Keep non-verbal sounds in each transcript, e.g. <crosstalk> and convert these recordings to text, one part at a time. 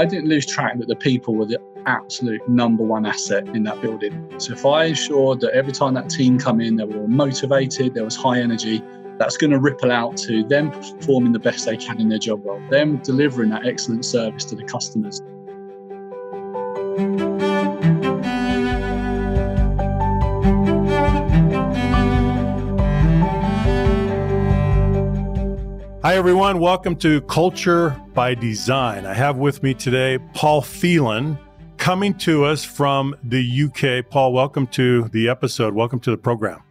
I didn't lose track that the people were the absolute number one asset in that building. So if I ensured that every time that team come in, they were motivated, there was high energy, that's going to ripple out to them performing the best they can in their job role, them delivering that excellent service to the customers. Everyone. Welcome to Culture by Design. I have with me today Paul Phelan coming to us from the UK. Paul, welcome to the episode. Welcome to the program.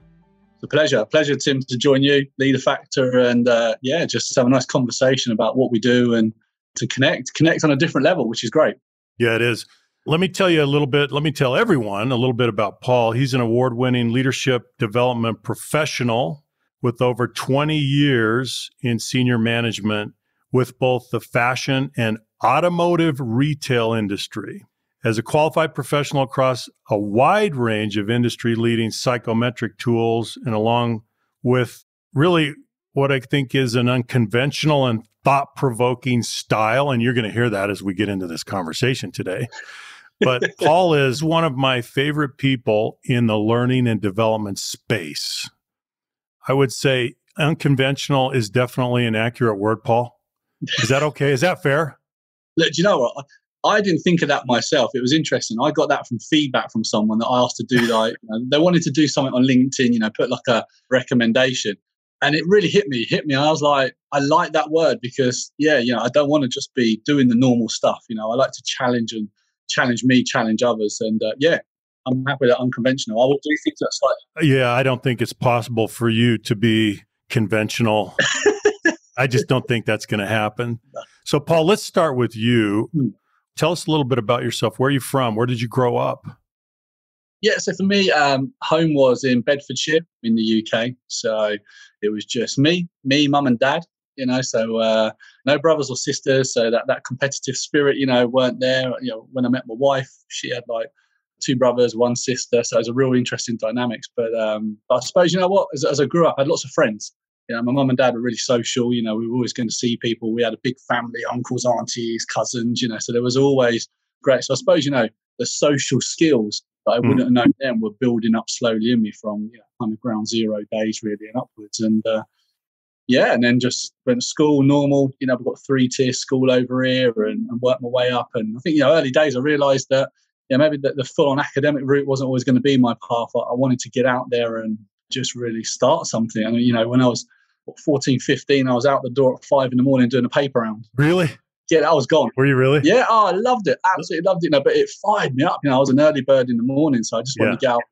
It's a pleasure. Pleasure, Tim, to join you, Leader factor, and uh, yeah, just have a nice conversation about what we do and to connect, connect on a different level, which is great. Yeah, it is. Let me tell you a little bit, let me tell everyone a little bit about Paul. He's an award winning leadership development professional with over 20 years in senior management with both the fashion and automotive retail industry. As a qualified professional across a wide range of industry leading psychometric tools, and along with really what I think is an unconventional and thought provoking style, and you're going to hear that as we get into this conversation today. But <laughs> Paul is one of my favorite people in the learning and development space. I would say unconventional is definitely an accurate word, Paul. Is that okay? Is that fair? Look, do you know what? I didn't think of that myself. It was interesting. I got that from feedback from someone that I asked to do <laughs> like you know, they wanted to do something on LinkedIn, you know, put like a recommendation. And it really hit me, hit me. I was like, I like that word because yeah, you know, I don't want to just be doing the normal stuff. You know, I like to challenge and challenge me, challenge others. And uh, yeah, I'm happy that unconventional. I will do things that's like. Yeah, I don't think it's possible for you to be conventional. I just don't think that's going to happen. So, Paul, let's start with you. Hmm. Tell us a little bit about yourself. Where are you from? Where did you grow up? Yeah, so for me, um, home was in Bedfordshire in the UK. So it was just me, me, mum, and dad. You know, so uh, no brothers or sisters. So that that competitive spirit, you know, weren't there. You know, when I met my wife, she had like two brothers, one sister. So it was a real interesting dynamics. But, um, but I suppose, you know what, as, as I grew up, I had lots of friends. You know, my mum and dad were really social. You know, we were always going to see people. We had a big family, uncles, aunties, cousins, you know, so there was always great. So I suppose, you know, the social skills that I hmm. wouldn't mm. have known then were building up slowly in me from, you know, kind of ground zero days really and upwards. And, uh, yeah, and then just went to school normal. You know, I've got three tier school over here and, and worked my way up. And I think, you know, early days I realized that yeah, maybe the, the full on academic route wasn't always going to be my path. I, I, wanted to get out there and just really start something. I mean, you know, when I was 14, 15, I was out the door at five in the morning doing a paper round. Really? Yeah, I was gone. Were you really? Yeah, oh, I loved it. Absolutely loved it. You know, but it fired me up. You know, I was an early bird in the morning, so I just wanted yeah. to get out.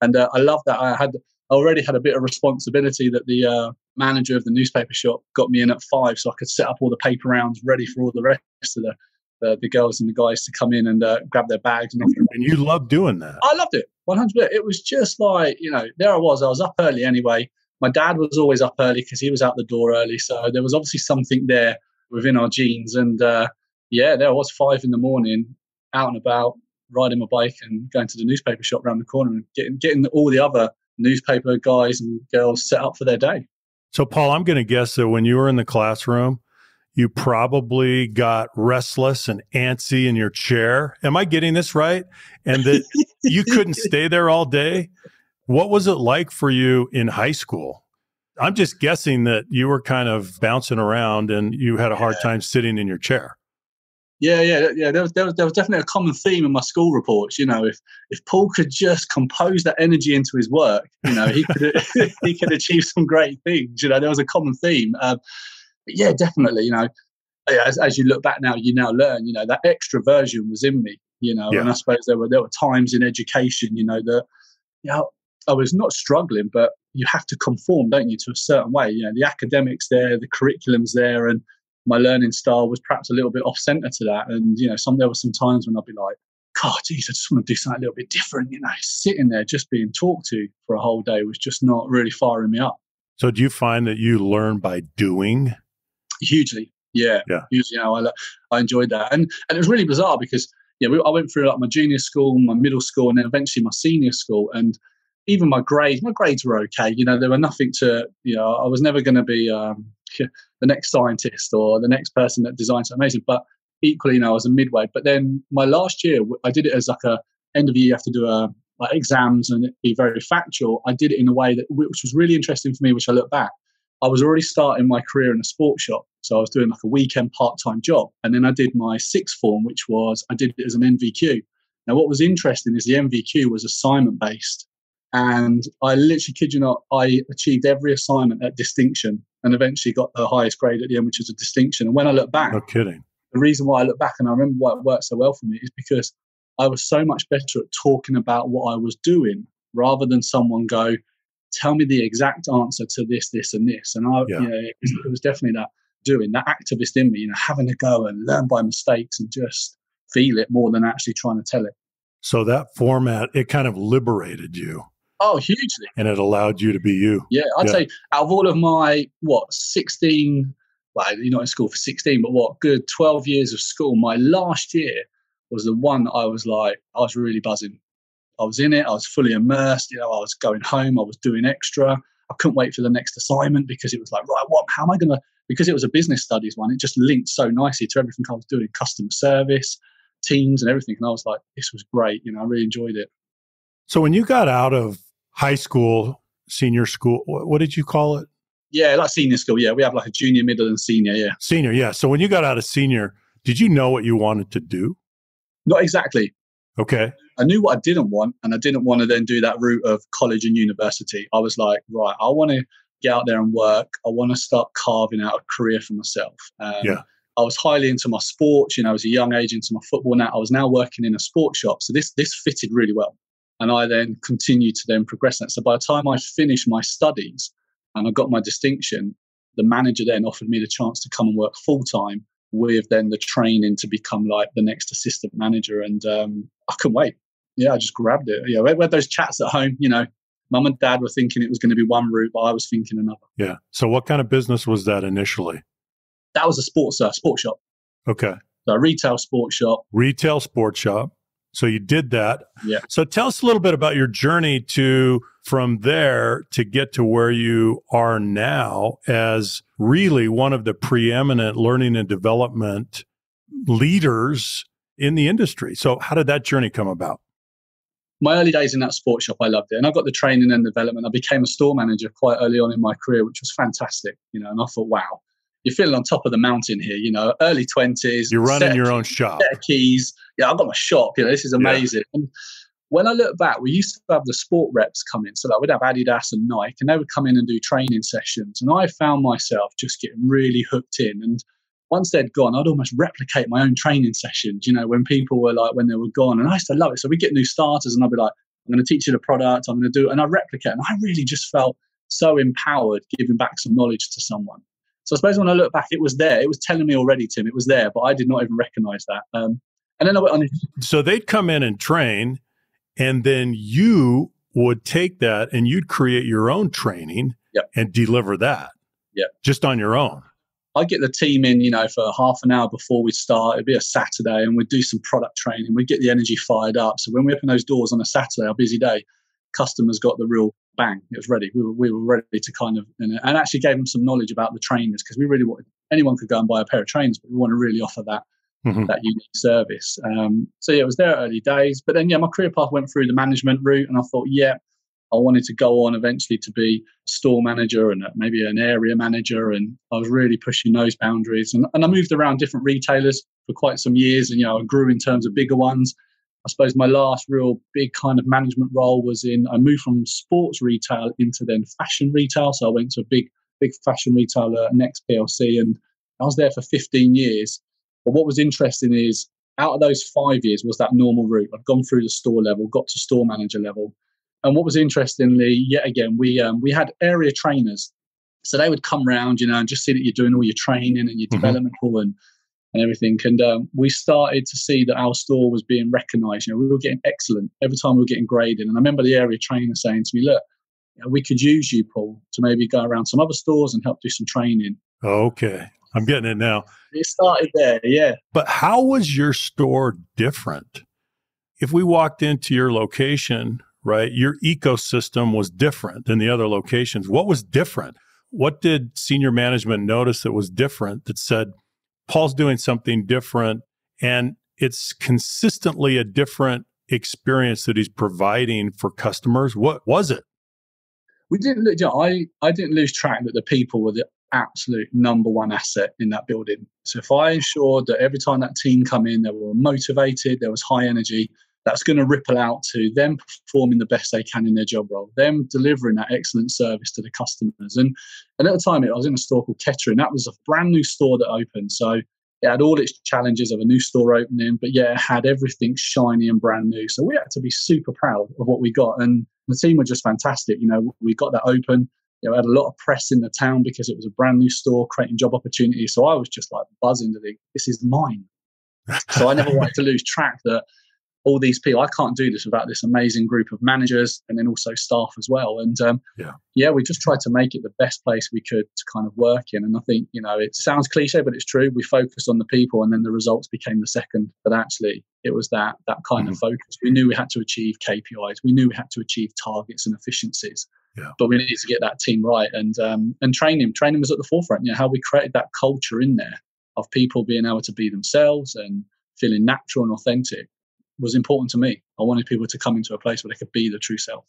And uh, I loved that. I had I already had a bit of responsibility that the uh, manager of the newspaper shop got me in at five, so I could set up all the paper rounds ready for all the rest of the the, the girls and the guys to come in and uh, grab their bags. And, and you loved doing that. I loved it, 100%. It was just like, you know, there I was. I was up early anyway. My dad was always up early because he was out the door early. So there was obviously something there within our genes. And uh, yeah, there I was five in the morning, out and about, riding my bike and going to the newspaper shop around the corner and getting, getting all the other newspaper guys and girls set up for their day. So, Paul, I'm going to guess that when you were in the classroom, you probably got restless and antsy in your chair. Am I getting this right? And that <laughs> you couldn't stay there all day. What was it like for you in high school? I'm just guessing that you were kind of bouncing around and you had a hard time sitting in your chair. Yeah, yeah, yeah. There was, there was there was definitely a common theme in my school reports. You know, if if Paul could just compose that energy into his work, you know, he could <laughs> he could achieve some great things. You know, there was a common theme. Um, but yeah, definitely, you know, as, as you look back now, you now learn, you know, that extroversion was in me, you know, yeah. and I suppose there were there were times in education, you know, that you know, I was not struggling, but you have to conform, don't you, to a certain way. You know, the academics there, the curriculum's there, and my learning style was perhaps a little bit off center to that. And you know, some there were some times when I'd be like, God, geez, I just want to do something a little bit different. You know, sitting there just being talked to for a whole day was just not really firing me up. So, do you find that you learn by doing? Hugely. Yeah, yeah. Hugely, you know, I, I enjoyed that, and and it was really bizarre because yeah, we, I went through like my junior school, my middle school, and then eventually my senior school, and even my grades, my grades were okay. You know, there were nothing to, you know, I was never going to be um, <laughs> the next scientist or the next person that designs something amazing. But equally, you know, I was a midway. But then my last year, I did it as like a end of year. You have to do a like exams and be very factual. I did it in a way that which was really interesting for me, which I look back. I was already starting my career in a sports shop. So I was doing like a weekend part time job. And then I did my sixth form, which was I did it as an NVQ. Now, what was interesting is the NVQ was assignment based. And I literally kid you not, I achieved every assignment at distinction and eventually got the highest grade at the end, which was a distinction. And when I look back, no kidding. The reason why I look back and I remember why it worked so well for me is because I was so much better at talking about what I was doing rather than someone go, tell me the exact answer to this, this, and this. And I, yeah. you know, it, was, it was definitely that doing that activist in me, you know, having a go and learn by mistakes and just feel it more than actually trying to tell it. So that format, it kind of liberated you. Oh, hugely. And it allowed you to be you. Yeah, I'd yeah. say out of all of my, what, 16, well, you're not in school for 16, but what, good 12 years of school, my last year was the one that I was like, I was really buzzing. I was in it, I was fully immersed, you know, I was going home, I was doing extra. I couldn't wait for the next assignment because it was like, right, what, how am I going to, because it was a business studies one, it just linked so nicely to everything I was doing, customer service, teams and everything. And I was like, this was great. You know, I really enjoyed it. So when you got out of high school, senior school, what did you call it? Yeah, like senior school. Yeah, we have like a junior, middle, and senior. Yeah, senior. Yeah. So when you got out of senior, did you know what you wanted to do? Not exactly. Okay. I knew what I didn't want, and I didn't want to then do that route of college and university. I was like, right, I want to get out there and work. I want to start carving out a career for myself. Um, yeah. I was highly into my sports. You know, I was a young age into my football. Now I was now working in a sports shop, so this this fitted really well. And I then continued to then progress that. So by the time I finished my studies and I got my distinction, the manager then offered me the chance to come and work full time with then the training to become like the next assistant manager. And um, I couldn't wait. Yeah, I just grabbed it. Yeah, we had those chats at home. You know, mum and dad were thinking it was going to be one route, but I was thinking another. Yeah. So what kind of business was that initially? that was a sports uh, sports shop. Okay. So a retail sports shop. Retail sports shop. So you did that. Yeah. So tell us a little bit about your journey to from there to get to where you are now as really one of the preeminent learning and development leaders in the industry. So how did that journey come about? My early days in that sports shop, I loved it. And I got the training and development. I became a store manager quite early on in my career, which was fantastic. You know, and I thought, wow, you're feeling on top of the mountain here. You know, early twenties. You're running your own shop. keys. Yeah, I've got my shop. You know, this is amazing. Yeah. And when I look back, we used to have the sport reps come in. So like we'd have Adidas and Nike, and they would come in and do training sessions. And I found myself just getting really hooked in. And once they'd gone, I'd almost replicate my own training sessions. You know, when people were like when they were gone, and I used to love it. So we get new starters, and I'd be like, I'm going to teach you the product. I'm going to do, it. and I replicate. And I really just felt so empowered giving back some knowledge to someone. So I suppose when I look back, it was there. It was telling me already, Tim. It was there, but I did not even recognize that. Um, and then I went on. So they'd come in and train, and then you would take that and you'd create your own training yep. and deliver that. Yeah. Just on your own. I get the team in, you know, for half an hour before we start. It'd be a Saturday, and we'd do some product training. We'd get the energy fired up. So when we open those doors on a Saturday, our busy day, customers got the real bang, it was ready. We were, we were ready to kind of, and, and actually gave them some knowledge about the trainers because we really wanted, anyone could go and buy a pair of trainers, but we want to really offer that. Mm-hmm. That unique service. Um, so yeah, it was there early days, but then yeah, my career path went through the management route, and I thought, yeah, I wanted to go on eventually to be store manager and uh, maybe an area manager. And I was really pushing those boundaries. And, and I moved around different retailers for quite some years and, you know, I grew in terms of bigger ones. I suppose my last real big kind of management role was in I moved from sports retail into then fashion retail. So I went to a big big fashion retailer, Next PLC, and I was there for 15 years. But what was interesting is out of those five years was that normal route. I'd gone through the store level, got to store manager level, and what was interestingly, yet again, we um, we had area trainers, so they would come around, you know, and just see that you're doing all your training and your mm-hmm. developmental and and everything. And um, we started to see that our store was being recognised. You know, we were getting excellent every time we were getting graded. And I remember the area trainer saying to me, "Look, you know, we could use you, Paul, to maybe go around some other stores and help do some training." Okay, I'm getting it now. It started there, yeah. But how was your store different? If we walked into your location, right, your ecosystem was different than the other locations. What was different? What did senior management notice that was different that said, Paul's doing something different And it's consistently a different experience that he's providing for customers. What was it? We didn't. You know, I I didn't lose track that the people were the absolute number one asset in that building. So if I ensured that every time that team come in, they were motivated, there was high energy, that's going to ripple out to them performing the best they can in their job role, them delivering that excellent service to the customers. And, and at the time, I was in a store called Kettering. That was a brand new store that opened. So it had all its challenges of a new store opening, but yeah, it had everything shiny and brand new. So we had to be super proud of what we got. And the team were just fantastic. You know, we got that open. You know, had a lot of press in the town because it was a brand new store creating job opportunities. So I was just like buzzing to think, this is mine. <laughs> so I never wanted to lose track that all these people. I can't do this without this amazing group of managers and then also staff as well. And um, yeah, yeah, we just tried to make it the best place we could to kind of work in. And I think you know it sounds cliche, but it's true. We focused on the people, and then the results became the second. But actually, it was that that kind mm-hmm. of focus. We knew we had to achieve KPIs. We knew we had to achieve targets and efficiencies. Yeah. But we needed to get that team right and um, and training. Training was at the forefront. You know how we created that culture in there of people being able to be themselves and feeling natural and authentic was important to me. I wanted people to come into a place where they could be the true self.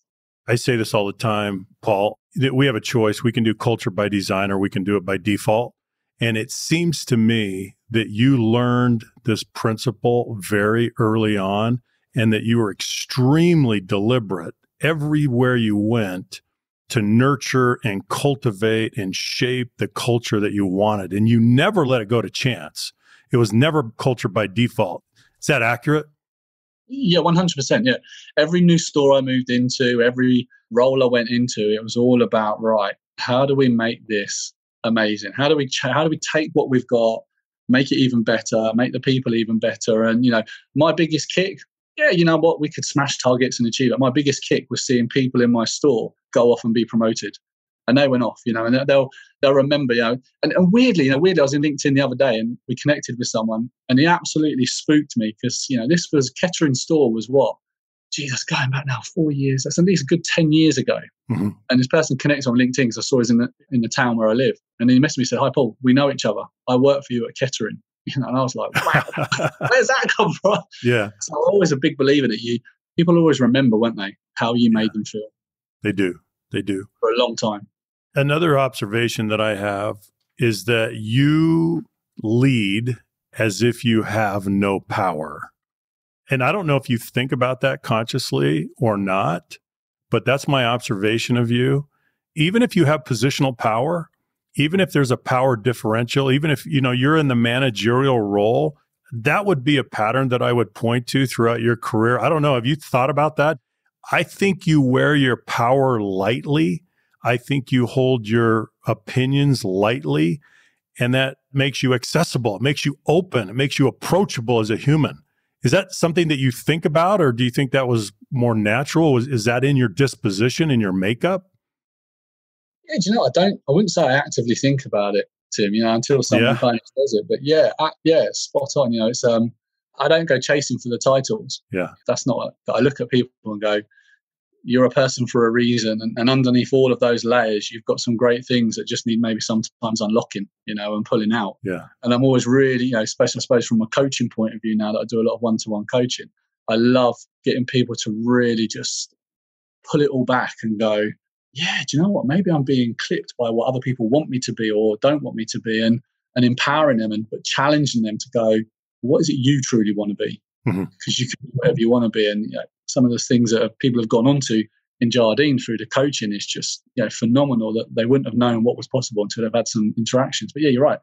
I say this all the time, Paul, that we have a choice. We can do culture by design or we can do it by default. And it seems to me that you learned this principle very early on and that you were extremely deliberate everywhere you went to nurture and cultivate and shape the culture that you wanted. And you never let it go to chance. It was never culture by default. Is that accurate? Yeah, one hundred percent. Yeah, every new store I moved into, every role I went into, it was all about right. How do we make this amazing? How do we ch- how do we take what we've got, make it even better, make the people even better? And you know, my biggest kick, yeah, you know what, we could smash targets and achieve it. My biggest kick was seeing people in my store go off and be promoted and they went off, you know, and they'll they'll remember, you know, and, and weirdly, you know, weirdly, I was in LinkedIn the other day and we connected with someone, and he absolutely spooked me because you know this was Kettering store was what, Jesus, going back now four years, that's at least a good ten years ago, mm-hmm. and this person connected on LinkedIn because I saw he's in the in the town where I live, and he messaged me said, "Hi Paul, we know each other. I work for you at Kettering." <laughs> You know, and I was like, wow, <laughs> where's that come from? Yeah. So I'm always a big believer that you people always remember, won't they, how you made yeah. them feel. They do. They do. For a long time. Another observation that I have is that you lead as if you have no power. And I don't know if you think about that consciously or not, but that's my observation of you. Even if you have positional power, even if there's a power differential, even if you know you're in the managerial role, that would be a pattern that I would point to throughout your career. I don't know, have you thought about that? I think you wear your power lightly I think you hold your opinions lightly, and that makes you accessible. It makes you open. It makes you approachable as a human. Is that something that you think about, or do you think that was more natural? Is, that in your disposition, in your makeup? Yeah, do you know, I don't. I wouldn't say I actively think about it, Tim. You know, until someone yeah. kind of does it. But yeah, I, yeah, spot on. You know, it's um, I don't go chasing for the titles. Yeah, that's not. I look at people and go, you're a person for a reason and, and, underneath all of those layers you've got some great things that just need maybe sometimes unlocking you know and pulling out. Yeah. And i'm always really you know especially i suppose from a coaching point of view now that i do a lot of one-to-one coaching i love getting people to really just pull it all back and go yeah do you know what? Maybe i'm being clipped by what other people want me to be or don't want me to be and and empowering them and but challenging them to go what is it you truly want to be? Because mm-hmm. you can be whatever you want to be and you know, some of the things that people have gone on to in Jardine through the coaching is just you know phenomenal that they wouldn't have known what was possible until they've had some interactions. But yeah, you're right.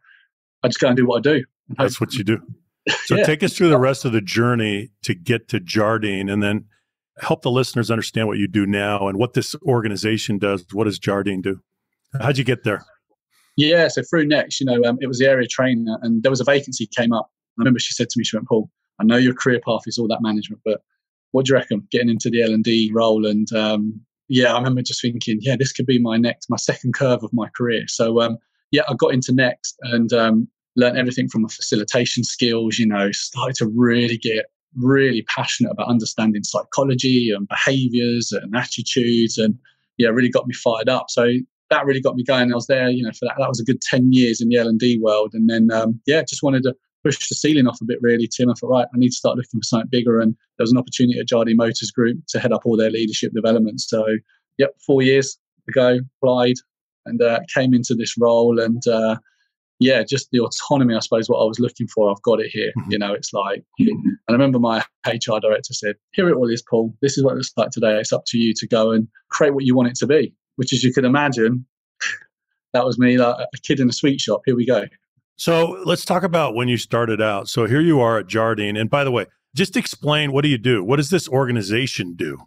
I just go and do what I do. That's what you do. So yeah. take us through the rest of the journey to get to Jardine and then help the listeners understand what you do now and what this organization does. What does Jardine do? How'd you get there? Yeah, so through Next, you know, um, it was the area trainer and there was a vacancy came up. I remember she said to me, she went, Paul, I know your career path is all that management, but what do you reckon? Getting into the L and D role, and um, yeah, I remember just thinking, yeah, this could be my next, my second curve of my career. So um, yeah, I got into next and um, learned everything from the facilitation skills. You know, started to really get really passionate about understanding psychology and behaviors and attitudes, and yeah, really got me fired up. So that really got me going. I was there, you know, for that. That was a good ten years in the L and D world, and then um, yeah, just wanted to pushed the ceiling off a bit, really, Tim. I thought, right, I need to start looking for something bigger. And there was an opportunity at Jardine Motors Group to head up all their leadership development. So, yep, four years ago, applied and uh, came into this role. And uh, yeah, just the autonomy, I suppose, what I was looking for, I've got it here. Mm-hmm. You know, it's like, and I remember my HR director said, Here it all is, Paul. This is what it looks like today. It's up to you to go and create what you want it to be, which, as you can imagine, <laughs> that was me, like a kid in a sweet shop. Here we go. So let's talk about when you started out. So here you are at Jardine. And by the way, just explain what do you do? What does this organization do?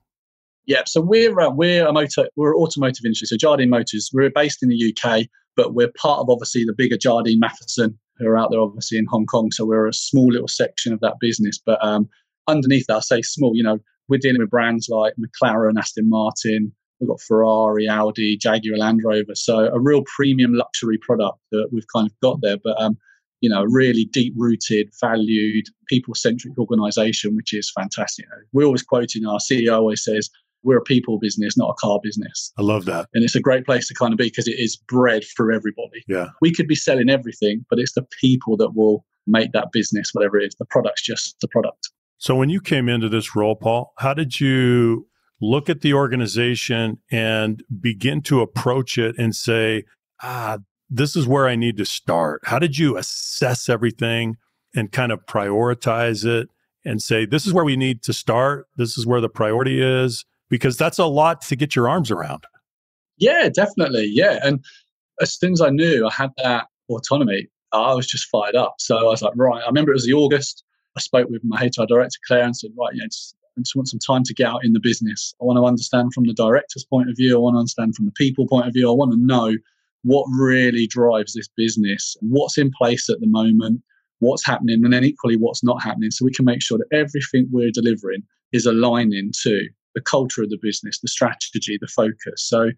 Yeah, so we're uh, we're a motor we're automotive industry. So Jardine Motors, we're based in the UK, but we're part of obviously the bigger Jardine Matheson who are out there obviously in Hong Kong. So we're a small little section of that business. But um, underneath that, I say small. You know, we're dealing with brands like McLaren, Aston Martin, We've got Ferrari, Audi, Jaguar, Land Rover. So a real premium luxury product that we've kind of got there. But um, you know, really deep rooted, valued, people centric organization, which is fantastic. We're always quoting our CEO always says, we're a people business, not a car business. I love that. And it's a great place to kind of be because it is bred for everybody. Yeah. We could be selling everything, but it's the people that will make that business, whatever it is. The product's just the product. So when you came into this role, Paul, how did you look at the organization and begin to approach it and say, ah, this is where I need to start? How did you assess everything and kind of prioritize it and say, this is where we need to start? This is where the priority is? Because that's a lot to get your arms around. Yeah, definitely. Yeah. And as soon as I knew I had that autonomy, I was just fired up. So I was like, right, I remember it was the August. I spoke with my HR director, Claire, and said, right, yeah, it's I just want some time to get out in the business. I want to understand from the director's point of view. I want to understand from the people point of view. I want to know what really drives this business, what's in place at the moment, what's happening, and then equally what's not happening. So we can make sure that everything we're delivering is aligning to the culture of the business, the strategy, the focus. So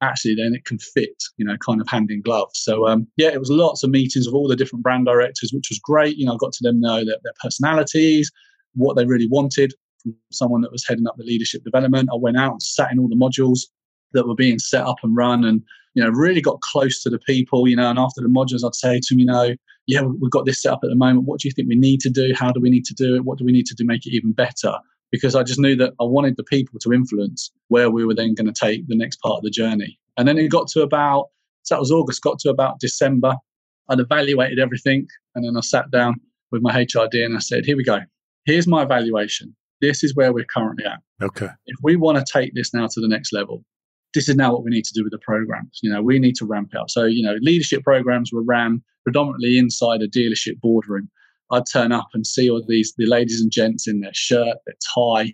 actually then it can fit, you know, kind of hand in glove. So um, yeah, it was lots of meetings with all the different brand directors, which was great. You know, I got to them know their personalities, what they really wanted, from someone that was heading up the leadership development. I went out and sat in all the modules that were being set up and run and you know really got close to the people you know and after the modules i'd say to them you know yeah we've got this set up at the moment. What do you think we need to do? How do we need to do it? What do we need to do to make it even better? Because i just knew that i wanted the people to influence where we were then going to take the next part of the journey. And then it got to about so that was august got to about december. I'd evaluated everything and then i sat down with my hrd and i said here we go. Here's my evaluation this is where we're currently at. Okay. If we want to take this now to the next level, this is now what we need to do with the programs. You know, we need to ramp up. So, you know, leadership programs were ran predominantly inside a dealership boardroom. I'd turn up and see all these the ladies and gents in their shirt, their tie,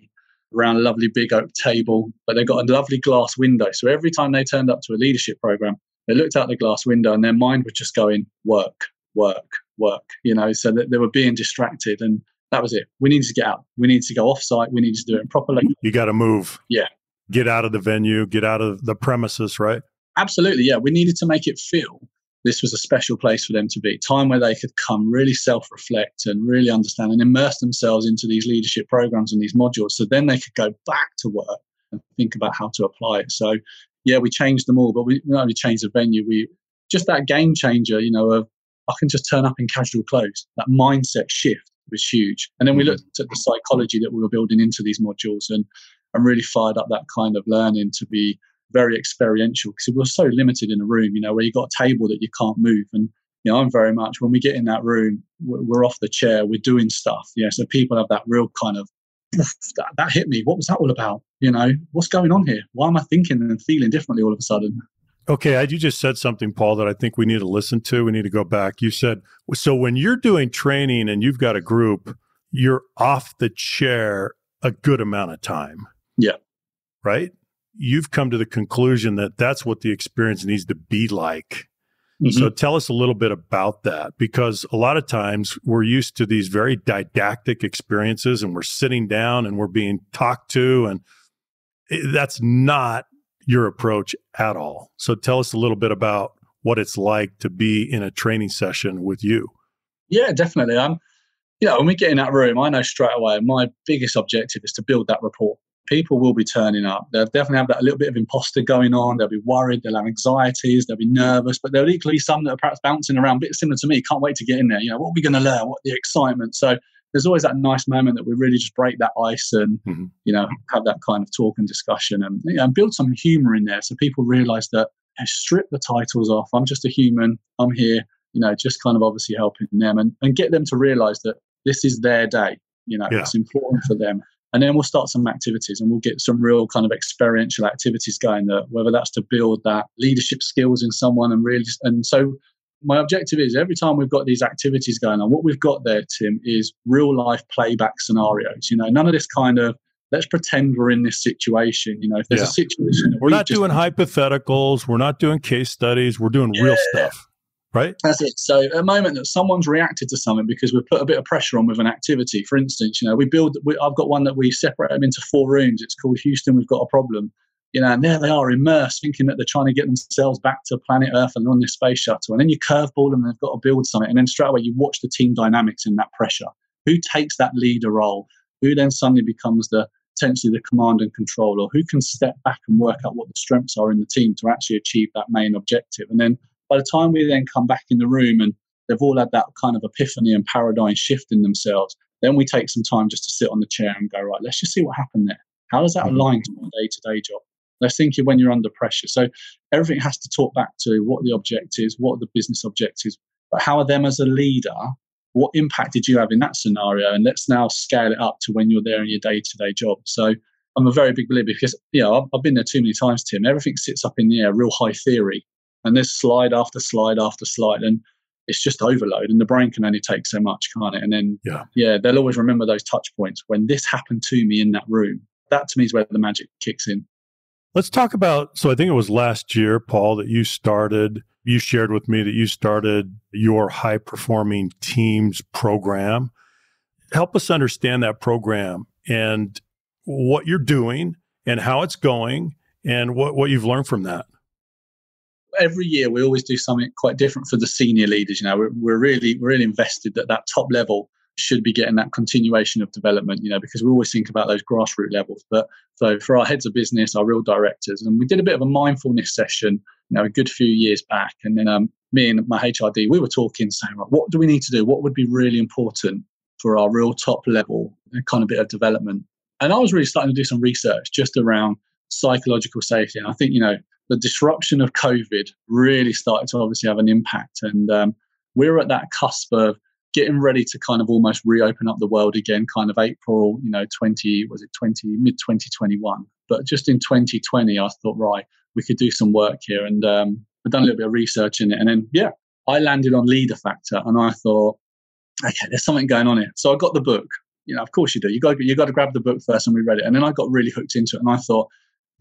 around a lovely big oak table, but they've got a lovely glass window. So every time they turned up to a leadership program, they looked out the glass window and their mind was just going work, work, work. You know, so that they were being distracted and that was it. We needed to get out. We needed to go off site. We needed to do it properly. You got to move. Yeah. Get out of the venue, get out of the premises, right? Absolutely. Yeah. We needed to make it feel this was a special place for them to be, time where they could come really self reflect and really understand and immerse themselves into these leadership programs and these modules. So then they could go back to work and think about how to apply it. So, yeah, we changed them all, but we not only changed the venue, we just that game changer, you know, of I can just turn up in casual clothes, that mindset shift was huge. And then we mm-hmm. looked at the psychology that we were building into these modules and, and really fired up that kind of learning to be very experiential because we were so limited in a room, you know, where you got a table that you can't move. And, you know, I'm very much, when we get in that room, we're, we're off the chair, we're doing stuff. Yeah. So people have that real kind of, that, that hit me. What was that all about? You know, what's going on here? Why am I thinking and feeling differently all of a sudden? Okay, you just said something, Paul, that I think we need to listen to. We need to go back. You said, so when you're doing training and you've got a group, you're off the chair a good amount of time. Yeah. Right? You've come to the conclusion that that's what the experience needs to be like. Mm-hmm. So tell us a little bit about that because a lot of times we're used to these very didactic experiences and we're sitting down and we're being talked to and that's not your approach at all. So tell us a little bit about what it's like to be in a training session with you. Yeah, definitely. Um, you know, when we get in that room, I know straight away my biggest objective is to build that rapport. people will be turning up. They'll definitely have that little bit of imposter going on. They'll be worried. They'll have anxieties. They'll be nervous. But there'll equally be some that are perhaps bouncing around, a bit similar to me. Can't wait to get in there. You know, what are we going to learn? What the excitement? So there's always that nice moment that we really just break that ice and mm-hmm. you know have that kind of talk and discussion and, you know, and build some humor in there so people realize that hey, strip the titles off. I'm just a human. I'm here. You know, just kind of obviously helping them and, and get them to realize that this is their day. You know, yeah. it's important for them and then we'll start some activities and we'll get some real kind of experiential activities going that whether that's to build that leadership skills in someone and really and so my objective is every time we've got these activities going on what we've got there tim is real life playback scenarios you know none of this kind of let's pretend we're in this situation you know if there's yeah. a situation we're not doing hypotheticals we're not doing case studies we're doing yeah. real stuff right? That's it. So, a moment that someone's reacted to something because we've put a bit of pressure on with an activity. For instance, you know, we build. We, I've got one that we separate them into four rooms. It's called Houston. We've got a problem. You know, and there they are immersed, thinking that they're trying to get themselves back to planet Earth and on this space shuttle. And then you curveball them, and they've got to build something. And then straight away, you watch the team dynamics in that pressure. Who takes that leader role? Who then suddenly becomes the potentially the command and control, or who can step back and work out what the strengths are in the team to actually achieve that main objective? And then by the time we then come back in the room and they've all had that kind of epiphany and paradigm shift in themselves, then we take some time just to sit on the chair and go, right, let's just see what happened there. How does that mm-hmm. align to my day to day job? Let's think when you're under pressure. So everything has to talk back to what the object is, what are the business objectives, but how are them as a leader? What impact did you have in that scenario? And let's now scale it up to when you're there in your day to day job. So I'm a very big believer because, you know, I've, I've been there too many times, Tim. Everything sits up in the air, real high theory and there's slide after slide after slide and it's just overload and the brain can only take so much can't it and then yeah yeah they'll always remember those touch points when this happened to me in that room that to me is where the magic kicks in let's talk about so i think it was last year paul that you started you shared with me that you started your high performing teams program. Help us understand that program and what you're doing and how it's going and what, what you've learned from that. Every year we always do something quite different for the senior leaders. You know, we're, we're really we're really invested at that top level should be getting that continuation of development. You know, because we always think about those grassroots levels. But so for our heads of business, our real directors, and we did a bit of a mindfulness session, you know, a good few years back, and then um, me and my HRD, we were talking, saying, right, what do we need to do? What would be really important for our real top level kind of bit of development? And I was really starting to do some research just around psychological safety. And I think, you know, the disruption of COVID really started to obviously have an impact. And um, we're at that cusp of getting ready to kind of almost reopen up the world again, kind of April, you know, 20, was it 20, mid 2021. But just in 2020, I thought, right, we could do some work here. And um, I've done a little bit of research in it. And then, yeah, I landed on Leader Factor and I thought, okay, there's something going on here. So I got the book. You know, of course you do. You got you got to grab the book first, and we read it. And then I got really hooked into it, and I thought,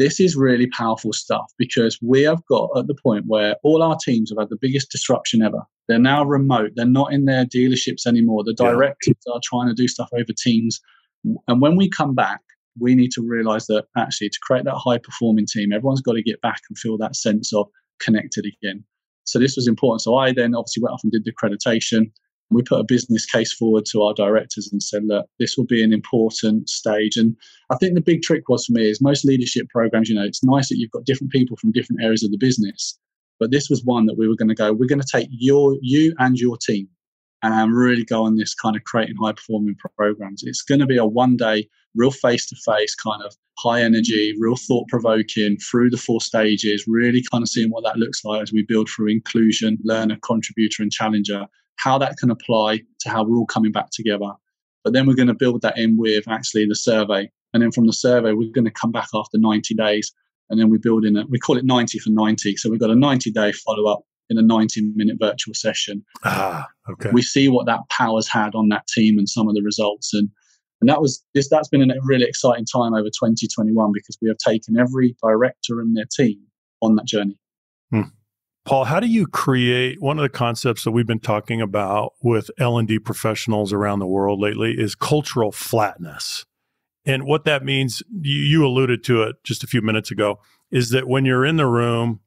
this is really powerful stuff because we have got at the point where all our teams have had the biggest disruption ever. They're now remote. They're not in their dealerships anymore. The directors yeah. are trying to do stuff over Teams. And when we come back, we need to realize that actually to create that high performing team, everyone's got to get back and feel that sense of connected again. So this was important. So I then obviously went off and did the accreditation we put a business case forward to our directors and said, look, this will be an important stage. And I think the big trick was for me is most leadership programs, you know, it's nice that you've got different people from different areas of the business. But this was one that we were going to go, we're going to take your you and your team and really go on this kind of creating high performing programs. It's going to be a one day, real face to face kind of high energy, real thought provoking through the four stages, really kind of seeing what that looks like as we build through inclusion, learner, contributor, and challenger how that can apply to how we're all coming back together. But then we're going to build that in with actually the survey. And then from the survey, we're going to come back after 90 days. And then we build in it, we call it 90 for 90. So we've got a 90 day follow up in a 90 minute virtual session. Ah, okay. We see what that power's had on that team and some of the results. And and that was this that's been a really exciting time over 2021 because we have taken every director and their team on that journey. Hmm. Paul, how do you create one of the concepts that we've been talking about with L&D professionals around the world lately is cultural flatness. And what that means, you, you alluded to it just a few minutes ago, is that when you're in the room,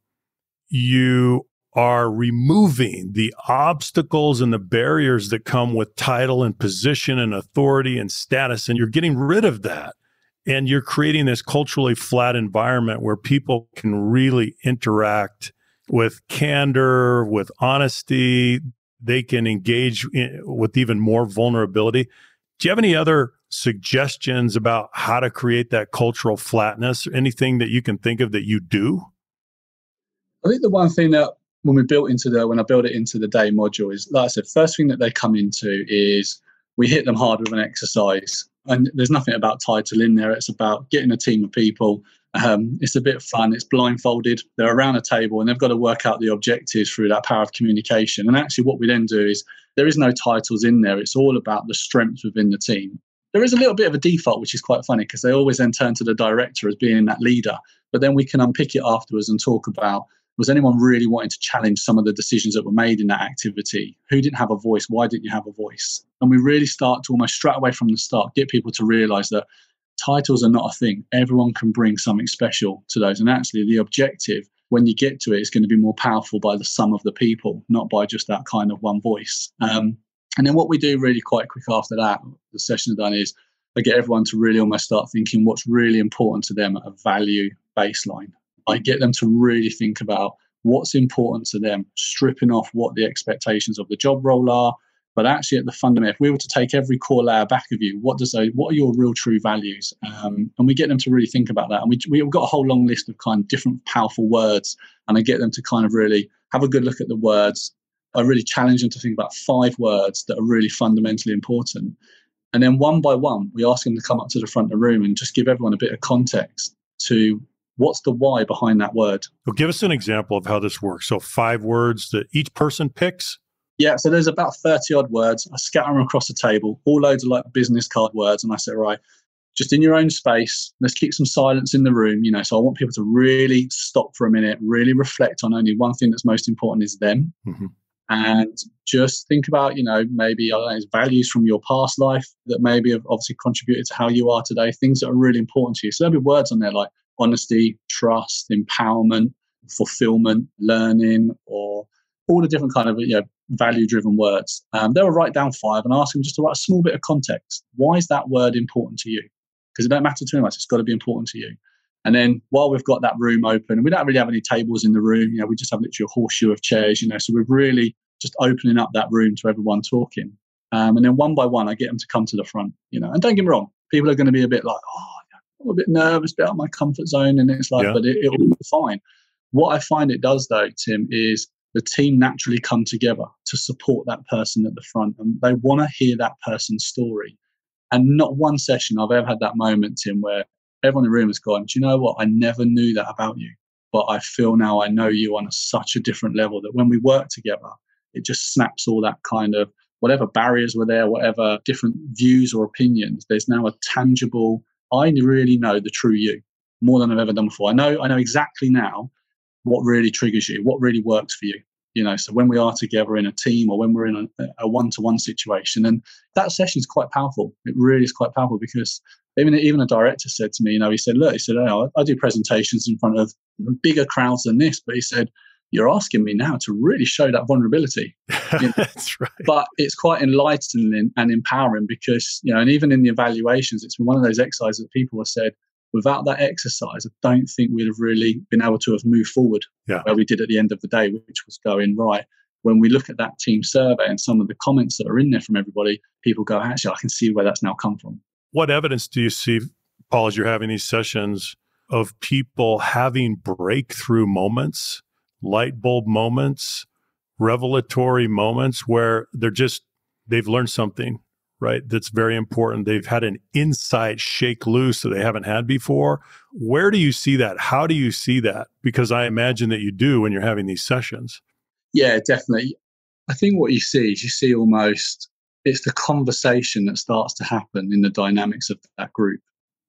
you are removing the obstacles and the barriers that come with title and position and authority and status, and you're getting rid of that. and you're creating this culturally flat environment where people can really interact with candor, with honesty. They can engage in, with even more vulnerability. Do you have any other suggestions about how to create that cultural flatness? or Anything that you can think of that you do? I think the one thing that when we built into the when I built it into the day module is like I said, first thing that they come into is we hit them hard with an exercise. And there's nothing about title in there. It's about getting a team of people. Um, it's a bit fun. It's blindfolded. They're around a table and they've got to work out the objectives through that power of communication. And actually, what we then do is there is no titles in there. It's all about the strengths within the team. There is a little bit of a default, which is quite funny because they always then turn to the director as being that leader. But then we can unpick it afterwards and talk about was anyone really wanting to challenge some of the decisions that were made in that activity? Who didn't have a voice? Why didn't you have a voice? And we really start to almost straight away from the start get people to realize that titles are not a thing. Everyone can bring something special to those. And actually, the objective, when you get to it, is going to be more powerful by the sum of the people, not by just that kind of one voice. Um, and then what we do really quite quick after that, the session done is I get everyone to really almost start thinking what's really important to them at a value baseline. I get them to really think about what's important to them, stripping off what the expectations of the job role are. But actually, at the fundamental, if we were to take every core layer back of you, what does they, what are your real true values? Um, and we get them to really think about that. And we, we've got a whole long list of kind of different powerful words. And I get them to kind of really have a good look at the words. I really challenge them to think about five words that are really fundamentally important. And then one by one, we ask them to come up to the front of the room and just give everyone a bit of context to what's the why behind that word? Well, give us an example of how this works. So, five words that each person picks. Yeah, so there's about 30 odd words. I scatter them across the table, all loads of like business card words. And I said, right, just in your own space, let's keep some silence in the room. You know, so I want people to really stop for a minute, really reflect on only one thing that's most important is them. Mm-hmm. And just think about, you know, maybe know, values from your past life that maybe have obviously contributed to how you are today, things that are really important to you. So there'll be words on there like honesty, trust, empowerment, fulfillment, learning, or all the different kind of you know, value driven words. Um, they will write down five and ask them just to write a small bit of context. Why is that word important to you? Because it don't matter too much. It's got to be important to you. And then while we've got that room open, and we don't really have any tables in the room, you know, we just have literally a horseshoe of chairs, you know, so we're really just opening up that room to everyone talking. Um, and then one by one, I get them to come to the front, you know, and don't get me wrong, people are going to be a bit like, oh, a bit nervous, a bit out of my comfort zone, and it's like, yeah. but it, it'll be fine. What I find it does though, Tim, is the team naturally come together to support that person at the front, and they want to hear that person's story. And not one session I've ever had that moment, Tim, where everyone in the room has gone, Do you know what? I never knew that about you, but I feel now I know you on a, such a different level that when we work together, it just snaps all that kind of whatever barriers were there, whatever different views or opinions. There's now a tangible I really know the true you more than I've ever done before. I know I know exactly now what really triggers you, what really works for you. You know, so when we are together in a team or when we're in a, a one-to-one situation, and that session is quite powerful. It really is quite powerful because even even a director said to me, you know, he said, look, he said, oh, I do presentations in front of bigger crowds than this, but he said, you're asking me now to really show that vulnerability. <laughs> You know? That's right. But it's quite enlightening and empowering because, you know, and even in the evaluations, it's been one of those exercises that people have said, without that exercise, I don't think we'd have really been able to have moved forward yeah. where we did at the end of the day, which was going, right, when we look at that team survey and some of the comments that are in there from everybody, people go, actually, I can see where that's now come from. What evidence do you see, Paul, as you're having these sessions of people having breakthrough moments light bulb moments, revelatory moments where they're just, they've learned something, right? That's very important. They've had an insight shake loose that they haven't had before. Where do you see that? How do you see that? Because I imagine that you do when you're having these sessions. Yeah, definitely. I think what you see is you see almost it's the conversation that starts to happen in the dynamics of that group.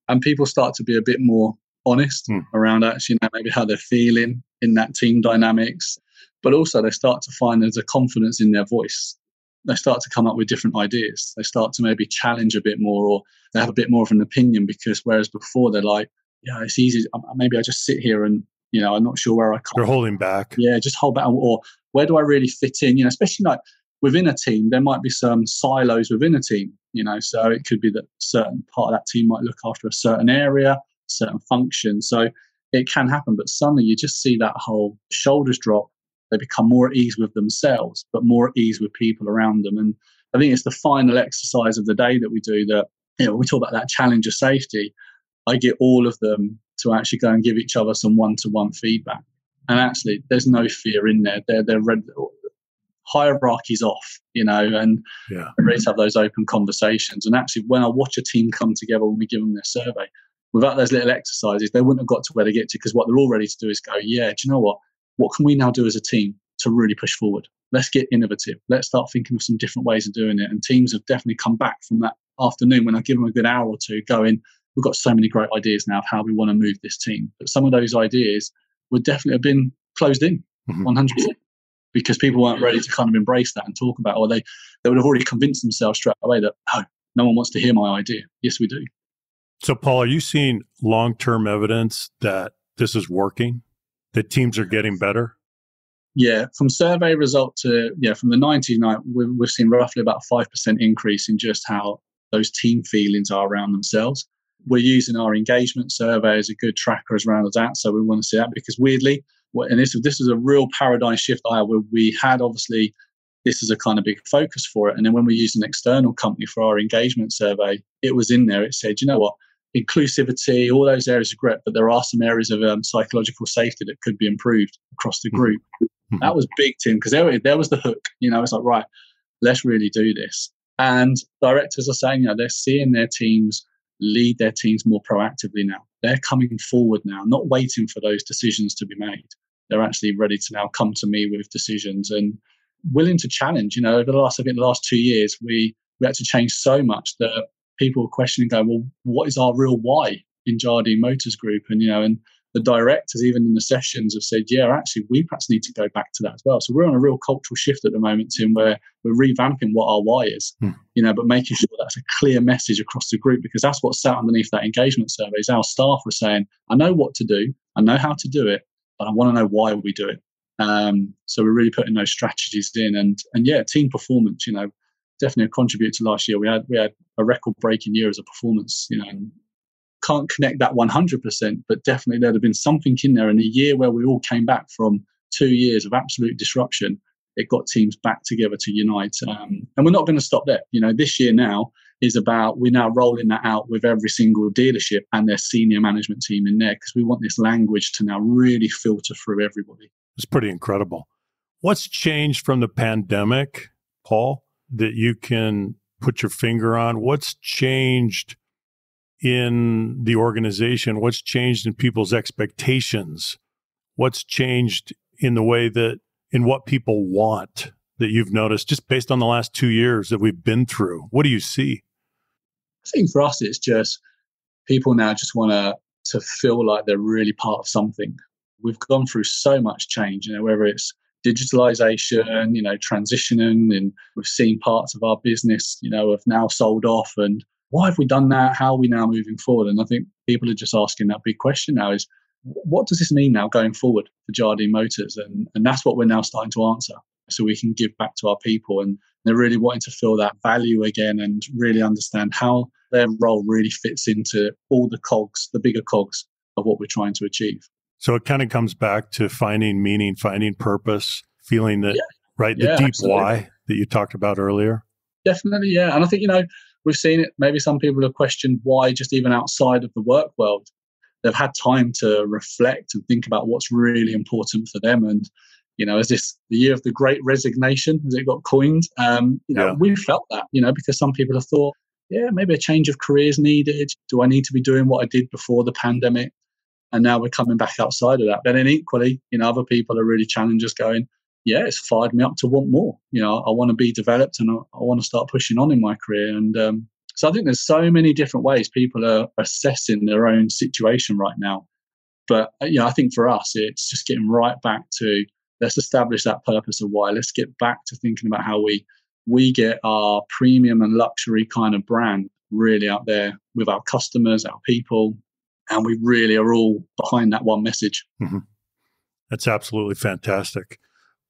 And people start to be a bit more honest mm. around actually you know, maybe how they're feeling in that team dynamics. But also, they start to find there's a confidence in their voice. They start to come up with different ideas. They start to maybe challenge a bit more, or they have a bit more of an opinion. Because whereas before they're like, yeah, it's easy. Maybe I just sit here and you know I'm not sure where I. Come. They're holding back. Yeah, just hold back, or where do I really fit in? You know, especially like within a team, there might be some silos within a team You know, so it could be that certain part of that team might look after a certain area, certain function. So it can happen, but suddenly you just see that whole shoulders drop. They become more at ease with themselves, but more at ease with people around them. And I think it's the final exercise of the day that we do that, you know, we talk about that challenge of safety, I get all of them to actually go and give each other some one to one feedback. And actually, there's no fear in there. They're, they're ready, hierarchy's off, you know, and yeah. ready to have those open conversations. And actually, when I watch a team come together when we give them their survey, without those little exercises, they wouldn't have got to where they get to because what they're all ready to do is go, yeah, do you know what? What can we now do as a team to really push forward? Let's get innovative. Let's start thinking of some different ways of doing it. And teams have definitely come back from that afternoon when I give them a good hour or two going, we've got so many great ideas now of how we want to move this team. But some of those ideas would definitely have been closed in mm-hmm. 100% because people weren't ready to kind of embrace that and talk about it, or they, they would have already convinced themselves straight away that, oh, no one wants to hear my idea. Yes, we do. So, Paul, are you seeing long term evidence that this is working, that teams are getting better? Yeah, from survey result to, yeah, from the 90s, we've, we've seen roughly about 5% increase in just how those team feelings are around themselves we're using our engagement survey as a good tracker as around that. So we want to see that because weirdly, and this this is a real paradigm shift I where we had obviously this is a kind of big focus for it. And then when we used an external company for our engagement survey, it was in there. It said, you know what, inclusivity, all those areas are great, but there are some areas of um, psychological safety that could be improved across the group. Mm-hmm. That was big, Tim, because there, there was the hook. You know, it's like, right, let's really do this. And directors are saying, you know, they're seeing their teams lead their teams more proactively now. They're coming forward now, not waiting for those decisions to be made. They're actually ready to now come to me with decisions and willing to challenge. You know, over the last, I think, the last two years, we we had to change so much that people were questioning, going, "Well, what is our real why in Jardine Motors Group?" And you know, and the directors, even in the sessions, have said, yeah, actually, we perhaps need to go back to that as well. So we're on a real cultural shift at the moment, Tim, where we're revamping what our why is, hmm. you know, but making sure that's a clear message across the group because that's what sat underneath that engagement survey is our staff were saying, I know what to do, I know how to do it, but I want to know why we do it. Um, so we're really putting those strategies in and and yeah, team performance, you know, definitely a contributor to last year. We had we had a record breaking year as a performance, you know, can't connect that 100%, but definitely there'd have been something in there in a year where we all came back from two years of absolute disruption. It got teams back together to unite. Um, and we're not going to stop there. You know, this year now is about we're now rolling that out with every single dealership and their senior management team in there because we want this language to now really filter through everybody. It's pretty incredible. What's changed from the pandemic, Paul, that you can put your finger on? What's changed in the organization? What's changed in people's expectations? What's changed in the way that, in what people want that you've noticed just based on the last two years that we've been through? What do you see? I think for us, it's just people now just want to to feel like they're really part of something. We've gone through so much change, you know, whether it's digitalization, you know, transitioning, and we've seen parts of our business, you know, have now sold off, and why have we done that? How are we now moving forward? And I think people are just asking that big question now is what does this mean now going forward for Jardine Motors? And, and that's what we're now starting to answer so we can give back to our people. And they're really wanting to feel that value again and really understand how their role really fits into all the cogs, the bigger cogs of what we're trying to achieve. So it kind of comes back to finding meaning, finding purpose, feeling that, yeah. right, the yeah, deep absolutely. why that you talked about earlier. Definitely, yeah. And I think, you know, we've seen it. Maybe some people have questioned why, just even outside of the work world, they've had time to reflect and think about what's really important for them. And, you know, is this the year of the great resignation, as it got coined? Um, you know, yeah. we felt that, you know, because some people have thought, yeah, maybe a change of career is needed. Do I need to be doing what I did before the pandemic? And now we're coming back outside of that. But then equally, you know, other people are really challengers going, yeah, it's fired me up to want more. You know, I want to be developed and I, I want to start pushing on in my career. And um, so I think there's so many different ways people are assessing their own situation right now. But uh, you know, I think for us, it's just getting right back to let's establish that purpose of why. Let's get back to thinking about how we we get our premium and luxury kind of brand really out there with our customers, our people, and we really are all behind that one message. Mm-hmm. That's absolutely fantastic.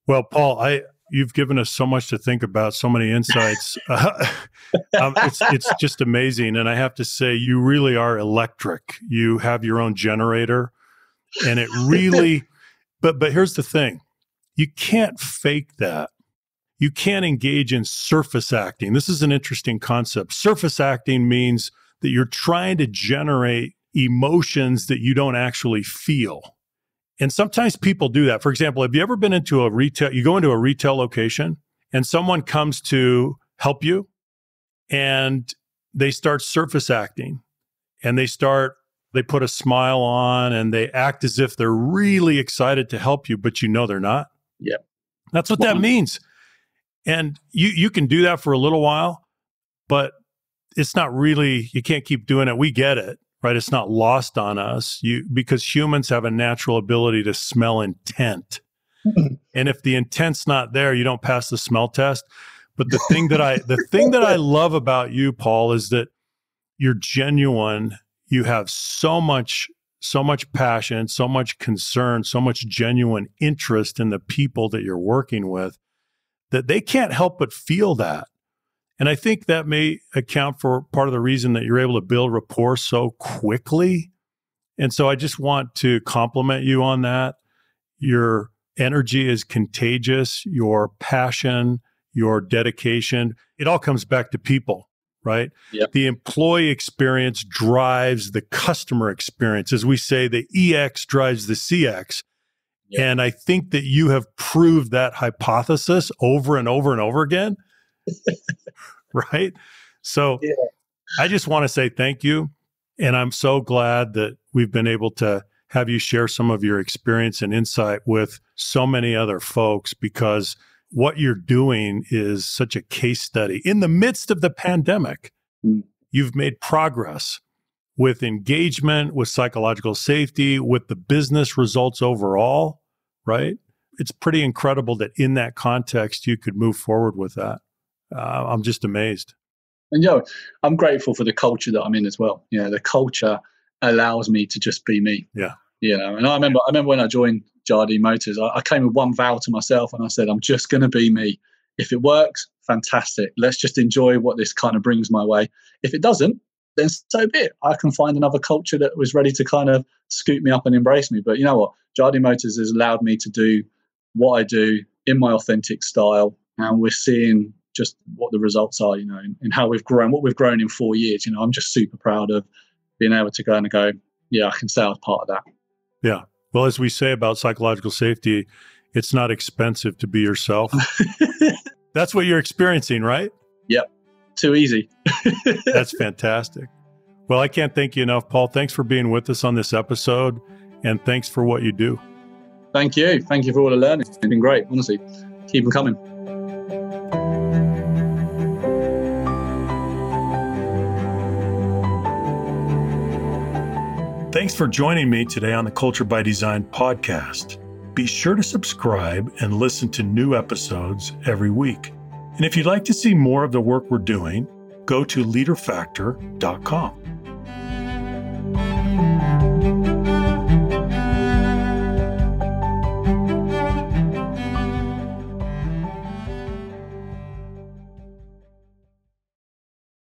Well, Paul, I you've given us so much to think about, so many insights. <laughs> Uh, <laughs> um, it's it's just amazing, and I have to say, you really are electric. You have your own generator, and it really. <laughs> but but here's the thing: you can't fake that. You can't engage in surface acting. This is an interesting concept. Surface acting means that you're trying to generate emotions that you don't actually feel. And sometimes people do that. For example, have you ever been into a retail, you go into a retail location and someone comes to help you and they start surface acting and they start, they put a smile on and they act as if they're really excited to help you, but you know they're not. Yep. That's what that means. And you, you can do that for a little while, but it's not really, you can't keep doing it. We get it right? It's not lost on us. You because humans have a natural ability to smell intent. <laughs> and if the intent's not there, you don't pass the smell test. But the thing that I the thing that I love about you, Paul, is that you're genuine. You have so much so much passion, so much concern, so much genuine interest in the people that you're working with that they can't help but feel that. And I think that may account for part of the reason that you're able to build rapport so quickly. And so I just want to compliment you on that. Your energy is contagious, your passion, your dedication, it all comes back to people, right? Yep. The employee experience drives the customer experience. As we say, the EX drives the CX. Yep. And I think that you have proved that hypothesis over and over and over again. <laughs> right? So yeah. I just want to say thank you. And I'm so glad that we've been able to have you share some of your experience and insight with so many other folks because what you're doing is such a case study. In the midst of the pandemic, mm. you've made progress with engagement, with psychological safety, with the business results overall, right? It's pretty incredible that in that context, you could move forward with that uh, I'm just amazed. And you know, I'm grateful for the culture that I'm in as well. You know, the culture allows me to just be me. Yeah. You know, and I remember I remember when I joined Jardine Motors, I, I came with one vow to myself and I said, I'm just gonna be me. If it works, fantastic. Let's just enjoy what this kind of brings my way. If it doesn't, then so be it. I can find another culture that was ready to kind of scoop me up and embrace me. But you know what? Jardine Motors has allowed me to do what I do in my authentic style. And we're seeing just what the results are, you know, and, how we've grown, what we've grown in four years. You know, I'm just super proud of being able to go and go, yeah, I can say I was part of that. Yeah. Well, as we say about psychological safety, it's not expensive to be yourself. <laughs> That's what you're experiencing, right? Yep. Too easy. <laughs> That's fantastic. Well, I can't thank you enough, Paul. Thanks for being with us on this episode and thanks for what you do. Thank you. Thank you for all the learning. It's been great, honestly. Keep them coming. Thanks for joining me today on the Culture by Design podcast. Be sure to subscribe and listen to new episodes every week. And if you'd like to see more of the work we're doing, go to leaderfactor.com.